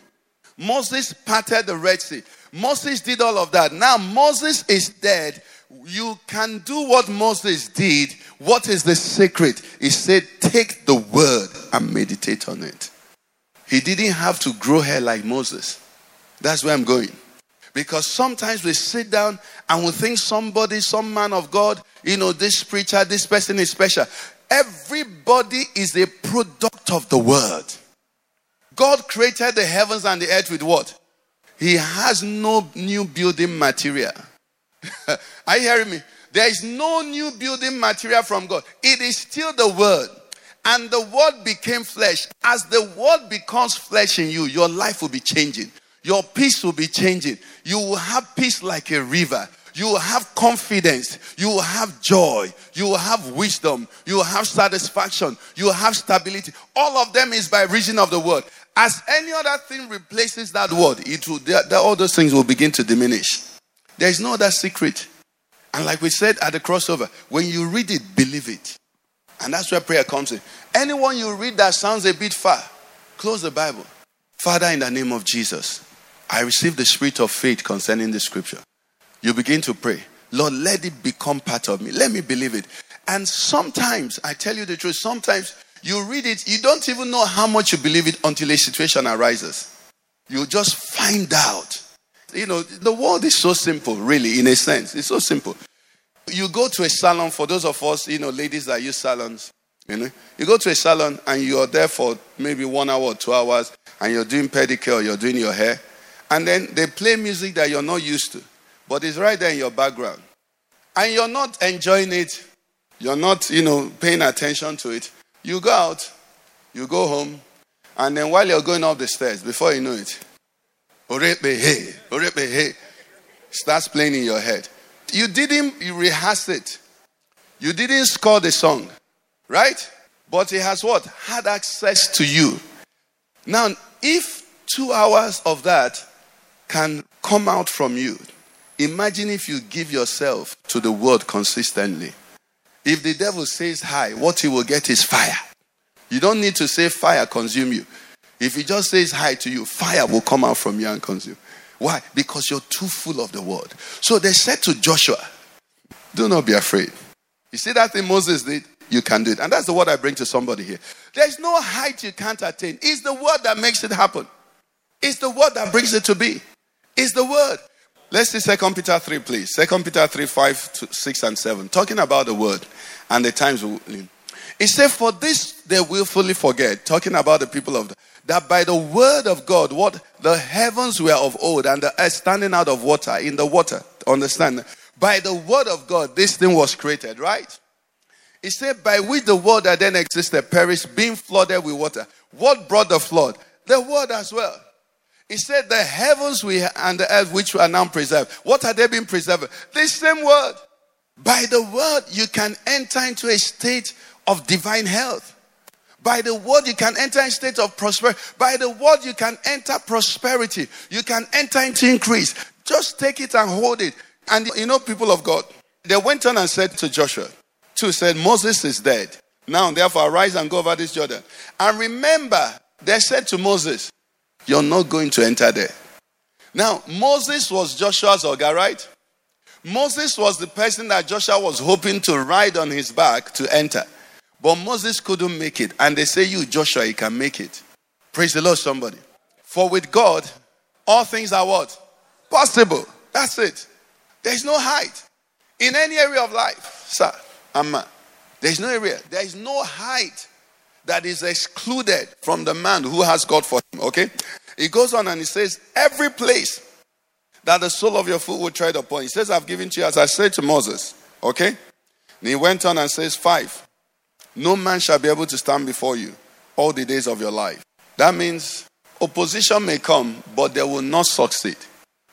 Moses parted the Red Sea. Moses did all of that. Now Moses is dead. You can do what Moses did. What is the secret? He said, Take the word and meditate on it. He didn't have to grow hair like Moses. That's where I'm going. Because sometimes we sit down and we think somebody, some man of God, you know, this preacher, this person is special. Everybody is a product of the word. God created the heavens and the earth with what? He has no new building material. Are you hearing me? There is no new building material from God. It is still the word. And the word became flesh. As the word becomes flesh in you, your life will be changing. Your peace will be changing. You will have peace like a river. You will have confidence. You will have joy. You will have wisdom. You will have satisfaction. You will have stability. All of them is by reason of the word. As any other thing replaces that word, it will, the, the, all those things will begin to diminish. There is no other secret. And like we said at the crossover, when you read it, believe it. And that's where prayer comes in. Anyone you read that sounds a bit far, close the Bible. Father, in the name of Jesus, I receive the spirit of faith concerning the scripture. You begin to pray, Lord, let it become part of me. Let me believe it. And sometimes, I tell you the truth, sometimes you read it, you don't even know how much you believe it until a situation arises. You just find out. You know, the world is so simple, really, in a sense. It's so simple. You go to a salon, for those of us, you know, ladies that use salons, you know, you go to a salon and you're there for maybe one hour or two hours and you're doing pedicure, you're doing your hair, and then they play music that you're not used to, but it's right there in your background. And you're not enjoying it, you're not, you know, paying attention to it. You go out, you go home, and then while you're going up the stairs, before you know it, Orepe hey, Orepe hey, starts playing in your head. You didn't rehearse it. You didn't score the song, right? But it has what? Had access to you. Now, if two hours of that can come out from you, imagine if you give yourself to the word consistently. If the devil says hi, what he will get is fire. You don't need to say fire consume you. If he just says hi to you, fire will come out from you and consume. Why? Because you're too full of the word. So they said to Joshua, Do not be afraid. You see that thing Moses did? You can do it. And that's the word I bring to somebody here. There's no height you can't attain. It's the word that makes it happen. It's the word that brings it to be. It's the word. Let's see 2 Peter 3, please. 2 Peter 3, 5, 6, and 7. Talking about the word and the times. It said, For this they willfully forget, talking about the people of the, that by the word of God, what the heavens were of old and the earth standing out of water, in the water, understand? By the word of God, this thing was created, right? It said, By which the world that then existed perished, being flooded with water. What brought the flood? The word as well. He said, The heavens we and the earth which are now preserved. What are they being preserved? The same word. By the word, you can enter into a state of divine health. By the word, you can enter a state of prosperity. By the word, you can enter prosperity. You can enter into increase. Just take it and hold it. And you know, people of God, they went on and said to Joshua, two said, Moses is dead. Now, therefore, arise and go over this Jordan. And remember, they said to Moses, You're not going to enter there. Now, Moses was Joshua's Oga, right? Moses was the person that Joshua was hoping to ride on his back to enter. But Moses couldn't make it. And they say, You, Joshua, you can make it. Praise the Lord, somebody. For with God, all things are what? Possible. That's it. There's no height in any area of life, sir. Amma. There's no area. There is no height that is excluded from the man who has God for him. Okay? He goes on and he says, Every place that the sole of your foot will tread upon. He says, I've given to you as I said to Moses. Okay? And he went on and says, Five, no man shall be able to stand before you all the days of your life. That means opposition may come, but they will not succeed.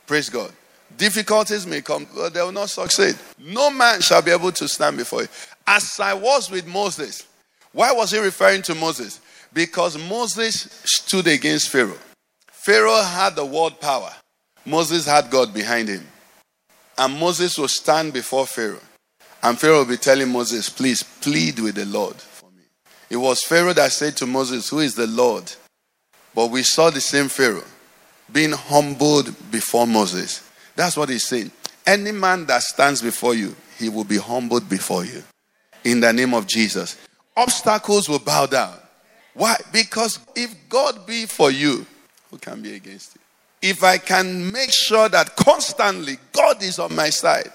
Praise God. Difficulties may come, but they will not succeed. No man shall be able to stand before you. As I was with Moses, why was he referring to Moses? Because Moses stood against Pharaoh. Pharaoh had the world power, Moses had God behind him. And Moses will stand before Pharaoh. And Pharaoh will be telling Moses, please plead with the Lord for me. It was Pharaoh that said to Moses, Who is the Lord? But we saw the same Pharaoh being humbled before Moses. That's what he's saying. Any man that stands before you, he will be humbled before you. In the name of Jesus. Obstacles will bow down. Why? Because if God be for you, who can be against you? If I can make sure that constantly God is on my side,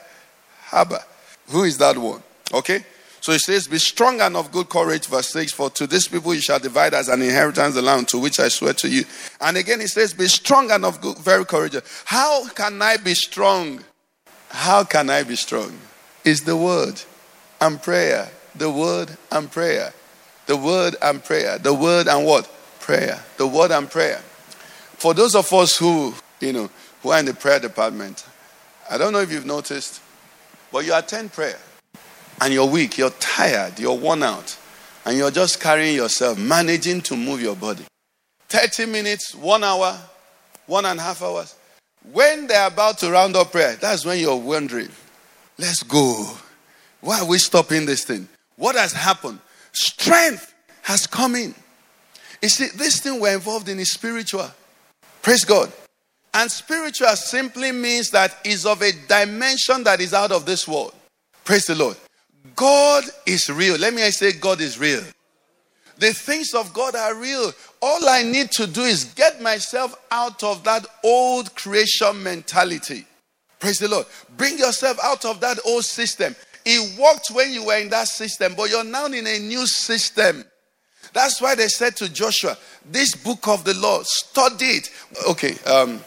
Haba, who is that one? Okay? So it says, Be strong and of good courage, verse 6. For to this people you shall divide as an inheritance the land to which I swear to you. And again it says, Be strong and of good, very courageous. How can I be strong? How can I be strong? Is the word and prayer. The word and prayer. The word and prayer. The word and what? Prayer. The word and prayer. For those of us who, you know, who are in the prayer department, I don't know if you've noticed, but you attend prayer and you're weak, you're tired, you're worn out, and you're just carrying yourself, managing to move your body. 30 minutes, one hour, one and a half hours. When they're about to round up prayer, that's when you're wondering, let's go. Why are we stopping this thing? What has happened? Strength has come in. You see, this thing we're involved in is spiritual. Praise God. And spiritual simply means that is of a dimension that is out of this world. Praise the Lord. God is real. Let me say, God is real. The things of God are real. All I need to do is get myself out of that old creation mentality. Praise the Lord. Bring yourself out of that old system. It worked when you were in that system, but you're now in a new system. That's why they said to Joshua, This book of the law, study it. Okay, um,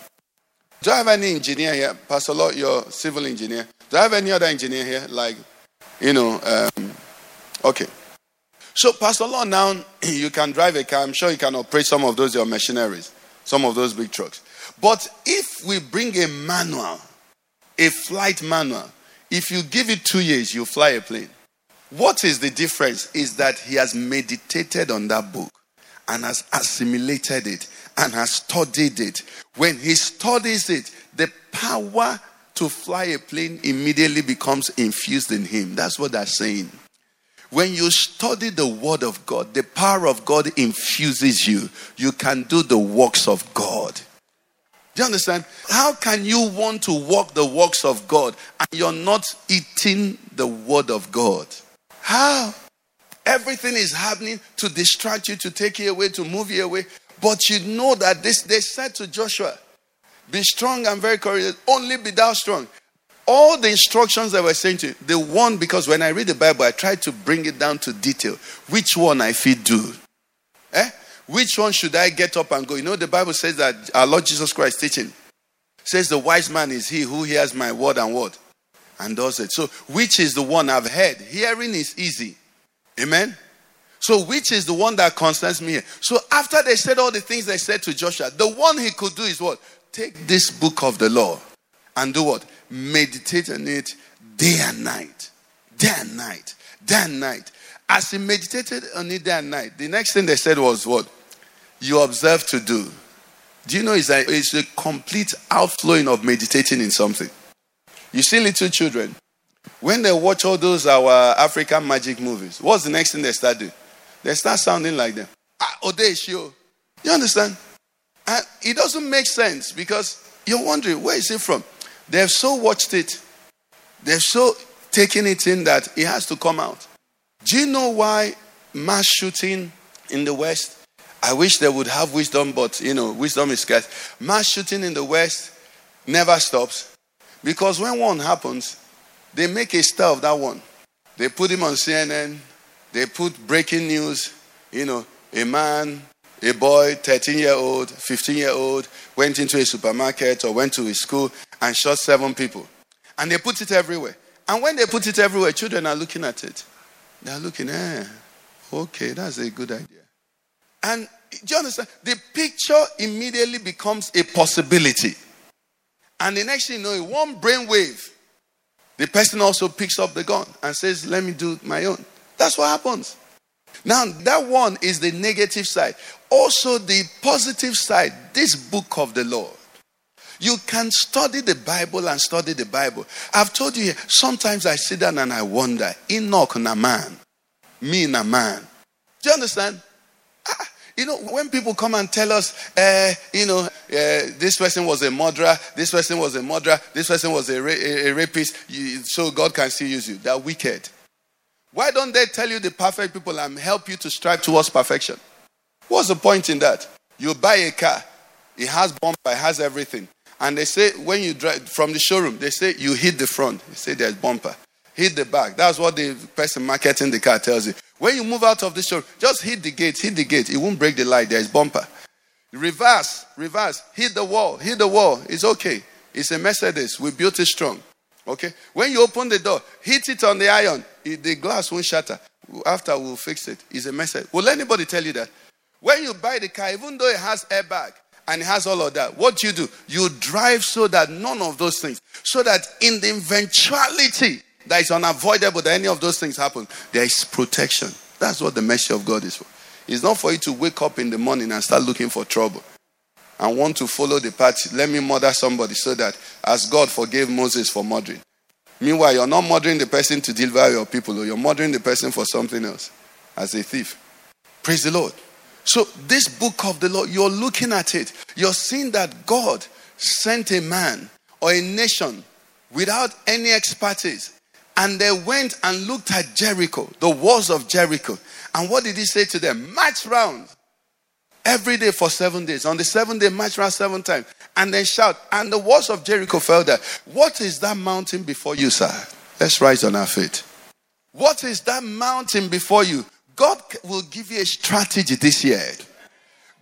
do I have any engineer here? Pastor Law, you're civil engineer. Do I have any other engineer here? Like, you know, um, okay. So, Pastor Law, now you can drive a car. I'm sure you can operate some of those your machineries, some of those big trucks. But if we bring a manual, a flight manual, if you give it two years, you fly a plane. What is the difference? Is that he has meditated on that book and has assimilated it and has studied it. When he studies it, the power to fly a plane immediately becomes infused in him. That's what they're saying. When you study the Word of God, the power of God infuses you. You can do the works of God. Do you understand? How can you want to walk the works of God and you're not eating the Word of God? How? Everything is happening to distract you, to take you away, to move you away. But you know that this, they said to Joshua, Be strong and very courageous, only be thou strong. All the instructions that were saying to you, the one, because when I read the Bible, I try to bring it down to detail. Which one I feel do? Eh? Which one should I get up and go? You know, the Bible says that our Lord Jesus Christ teaching says the wise man is he who hears my word and word and does it. So, which is the one I've heard? Hearing is easy. Amen. So, which is the one that concerns me? So, after they said all the things they said to Joshua, the one he could do is what? Take this book of the law and do what? Meditate on it day and night. Day and night. Day and night. As he meditated on it day and night, the next thing they said was what? You observe to do. Do you know it's a, it's a complete outflowing of meditating in something? You see little children, when they watch all those our African magic movies, what's the next thing they start doing? They start sounding like them. Ah, Odeshio. You understand? And it doesn't make sense because you're wondering, where is it from? They've so watched it, they've so taken it in that it has to come out. Do you know why mass shooting in the West? I wish they would have wisdom, but you know, wisdom is scarce. Mass shooting in the West never stops because when one happens, they make a star of that one. They put him on CNN, they put breaking news, you know, a man A boy, 13 year old, 15 year old, went into a supermarket or went to a school and shot seven people. And they put it everywhere. And when they put it everywhere, children are looking at it. They're looking, eh, okay, that's a good idea. And do you understand? The picture immediately becomes a possibility. And the next thing you know, one brain wave, the person also picks up the gun and says, Let me do my own. That's what happens. Now, that one is the negative side. Also, the positive side, this book of the Lord. You can study the Bible and study the Bible. I've told you, sometimes I sit down and I wonder, Enoch na man, me na man. Do you understand? You know, when people come and tell us, uh, you know, uh, this person was a murderer, this person was a murderer, this person was a, ra- a rapist, you, so God can still use you. They're wicked. Why don't they tell you the perfect people and help you to strive towards perfection? What's the point in that? You buy a car, it has bumper, it has everything. And they say, when you drive from the showroom, they say you hit the front. They say there's bumper. Hit the back. That's what the person marketing the car tells you. When you move out of the showroom, just hit the gate, hit the gate. It won't break the light. There's bumper. Reverse, reverse. Hit the wall, hit the wall. It's okay. It's a Mercedes. We built it strong. Okay? When you open the door, hit it on the iron. It- the glass won't shatter. After we'll fix it. It's a Mercedes. Will anybody tell you that? When you buy the car, even though it has airbag and it has all of that, what do you do? You drive so that none of those things, so that in the eventuality that is unavoidable that any of those things happen, there is protection. That's what the mercy of God is for. It's not for you to wake up in the morning and start looking for trouble and want to follow the path. Let me murder somebody so that as God forgave Moses for murdering. Meanwhile, you're not murdering the person to deliver your people, or you're murdering the person for something else as a thief. Praise the Lord. So, this book of the Lord, you're looking at it. You're seeing that God sent a man or a nation without any expertise. And they went and looked at Jericho, the walls of Jericho. And what did he say to them? March round every day for seven days. On the seventh day, march round seven times. And then shout. And the walls of Jericho fell down. What is that mountain before you, sir? Let's rise on our feet. What is that mountain before you? God will give you a strategy this year.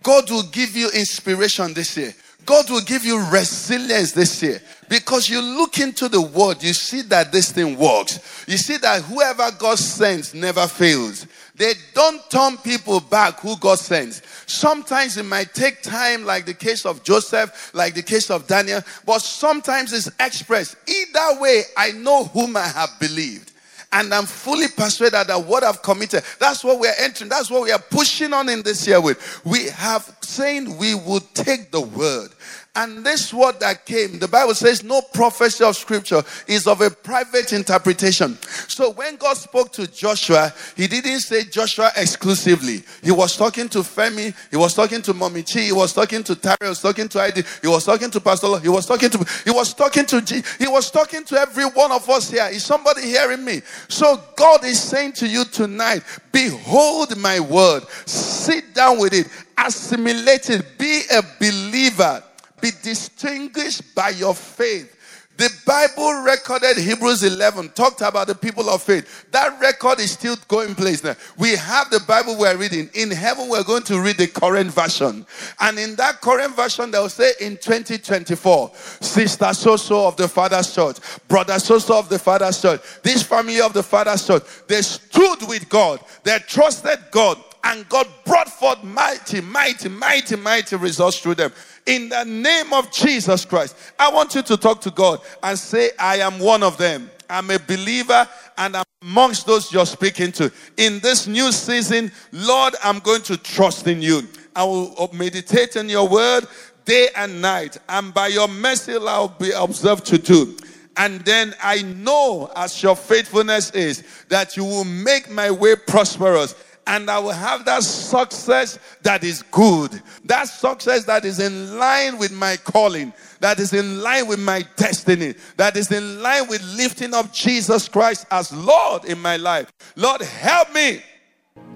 God will give you inspiration this year. God will give you resilience this year because you look into the word, you see that this thing works. You see that whoever God sends never fails. They don't turn people back who God sends. Sometimes it might take time, like the case of Joseph, like the case of Daniel, but sometimes it's expressed. Either way, I know whom I have believed. And I'm fully persuaded that what I've committed, that's what we're entering, that's what we are pushing on in this year with. We have saying we will take the word. And this word that came, the Bible says no prophecy of scripture is of a private interpretation. So when God spoke to Joshua, he didn't say Joshua exclusively. He was talking to Femi, he was talking to Mommy Chi, he was talking to Tari, he was talking to ID, he was talking to Pastor, he was talking to, he was talking to G, he was talking to every one of us here. Is somebody hearing me? So God is saying to you tonight, behold my word, sit down with it, assimilate it, be a believer be distinguished by your faith. The Bible recorded Hebrews 11 talked about the people of faith. That record is still going place now. We have the Bible we're reading. In heaven, we're going to read the current version. And in that current version, they'll say in 2024, sister so so of the Father's church, brother so so of the Father's church, this family of the Father's church, they stood with God, they trusted God, and God brought forth mighty, mighty, mighty, mighty results through them. In the name of Jesus Christ, I want you to talk to God and say, I am one of them. I'm a believer and I'm amongst those you're speaking to. In this new season, Lord, I'm going to trust in you. I will meditate in your word day and night, and by your mercy, I'll be observed to do. And then I know, as your faithfulness is, that you will make my way prosperous and I will have that success that is good. That success that is in line with my calling, that is in line with my destiny, that is in line with lifting up Jesus Christ as Lord in my life. Lord, help me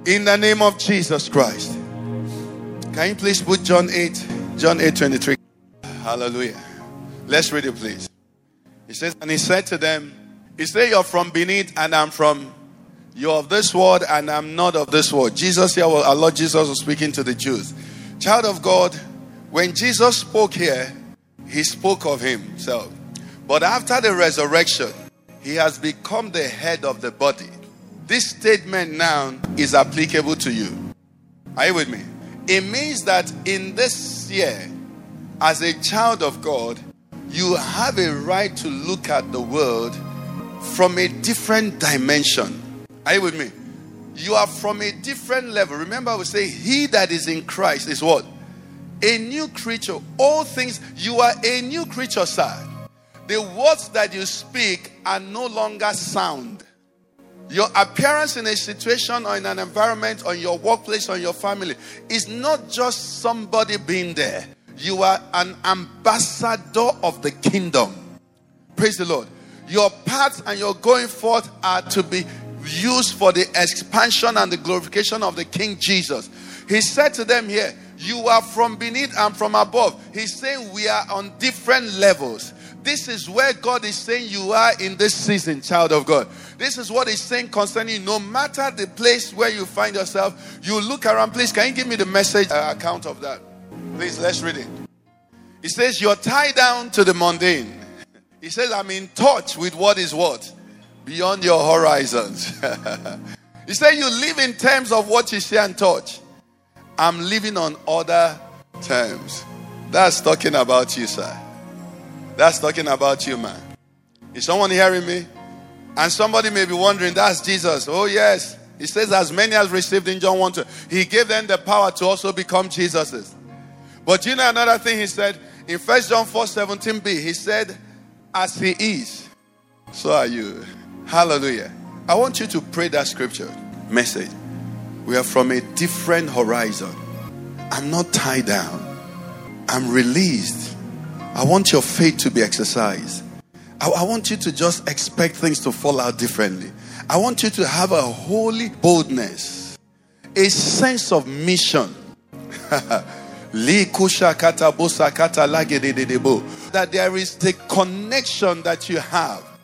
in the name of Jesus Christ. Can you please put John 8, John 8 23? Hallelujah. Let's read it, please. He says, And he said to them, He said, You're from beneath, and I'm from you're of this world, and I'm not of this world. Jesus here, our Lord Jesus was speaking to the Jews. Child of God, when Jesus spoke here, he spoke of himself. But after the resurrection, he has become the head of the body. This statement now is applicable to you. Are you with me? It means that in this year, as a child of God, you have a right to look at the world from a different dimension. Are you with me? You are from a different level. Remember, we say, He that is in Christ is what? A new creature. All things, you are a new creature, sir. The words that you speak are no longer sound. Your appearance in a situation or in an environment or in your workplace or your family is not just somebody being there. You are an ambassador of the kingdom. Praise the Lord. Your paths and your going forth are to be used for the expansion and the glorification of the King Jesus. He said to them here, You are from beneath and from above. He's saying we are on different levels. This is where God is saying you are in this season, child of God. This is what He's saying concerning you. No matter the place where you find yourself, you look around. Please, can you give me the message uh, account of that? Please, let's read it. He says, You're tied down to the mundane. He says, I'm in touch with what is what? Beyond your horizons. he said, You live in terms of what you see and touch. I'm living on other terms. That's talking about you, sir. That's talking about you, man. Is someone hearing me? And somebody may be wondering, that's Jesus. Oh, yes. He says, as many as received in John 1 2, he gave them the power to also become Jesus's. But you know another thing he said in 1 John 4 17b, he said, as he is, so are you. Hallelujah. I want you to pray that scripture message. We are from a different horizon. I'm not tied down, I'm released. I want your faith to be exercised. I, I want you to just expect things to fall out differently. I want you to have a holy boldness, a sense of mission. that there is the connection that you have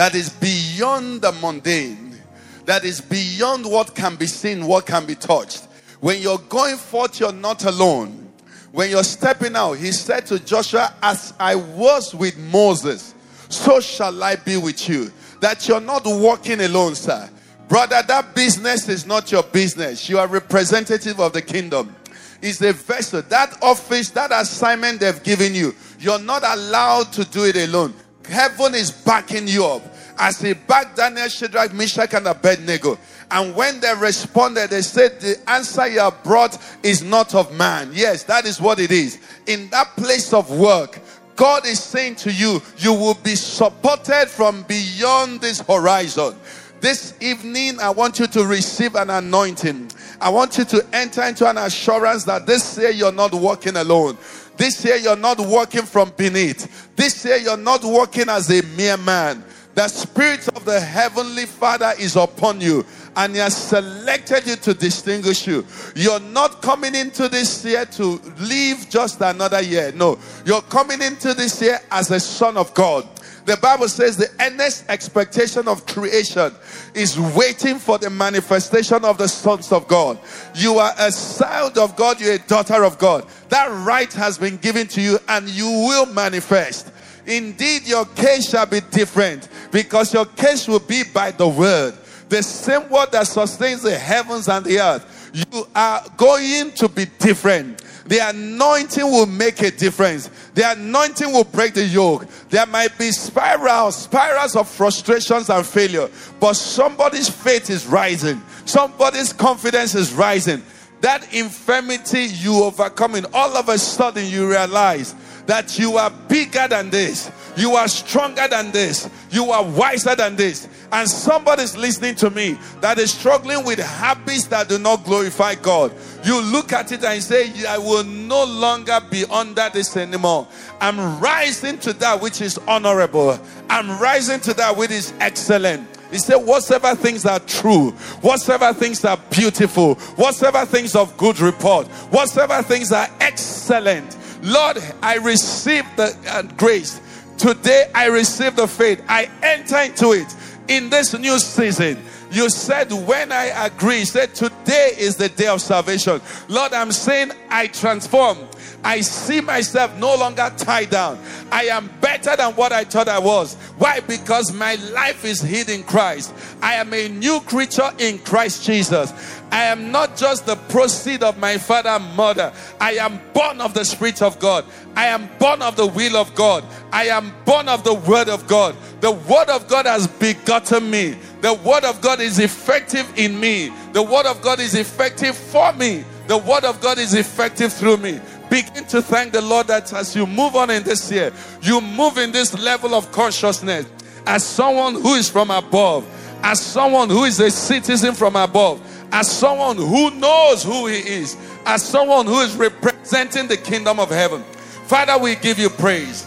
that is beyond the mundane, that is beyond what can be seen, what can be touched. When you're going forth, you're not alone. When you're stepping out, he said to Joshua, As I was with Moses, so shall I be with you. That you're not walking alone, sir. Brother, that business is not your business. You are representative of the kingdom. It's a vessel. That office, that assignment they've given you, you're not allowed to do it alone. Heaven is backing you up. As he backed Daniel, Shadrach, Meshach, and Abednego. And when they responded, they said, The answer you have brought is not of man. Yes, that is what it is. In that place of work, God is saying to you, you will be supported from beyond this horizon. This evening, I want you to receive an anointing. I want you to enter into an assurance that this year you're not walking alone. This year you're not walking from beneath. This year you're not walking as a mere man. The Spirit of the Heavenly Father is upon you and He has selected you to distinguish you. You're not coming into this year to live just another year. No, you're coming into this year as a son of God. The Bible says the earnest expectation of creation is waiting for the manifestation of the sons of God. You are a child of God, you're a daughter of God. That right has been given to you, and you will manifest. Indeed, your case shall be different because your case will be by the word. The same word that sustains the heavens and the earth. You are going to be different. The anointing will make a difference. The anointing will break the yoke. There might be spirals, spirals of frustrations and failure, but somebody's faith is rising. Somebody's confidence is rising. That infirmity you overcoming, all of a sudden you realize that you are bigger than this. You are stronger than this. You are wiser than this. And somebody's listening to me that is struggling with habits that do not glorify God. You look at it and say, I will no longer be under this anymore. I'm rising to that which is honorable. I'm rising to that which is excellent. He said, Whatsoever things are true, whatsoever things are beautiful, whatsoever things of good report, whatsoever things are excellent. Lord, I receive the uh, grace. Today I receive the faith. I enter into it in this new season. You said, when I agree, said, today is the day of salvation. Lord, I'm saying I transform. I see myself no longer tied down. I am better than what I thought I was. Why? Because my life is hid in Christ. I am a new creature in Christ Jesus. I am not just the proceed of my father and mother. I am born of the Spirit of God. I am born of the will of God. I am born of the Word of God. The Word of God has begotten me. The Word of God is effective in me. The Word of God is effective for me. The Word of God is effective through me. Begin to thank the Lord that as you move on in this year, you move in this level of consciousness as someone who is from above, as someone who is a citizen from above, as someone who knows who he is, as someone who is representing the kingdom of heaven. Father, we give you praise.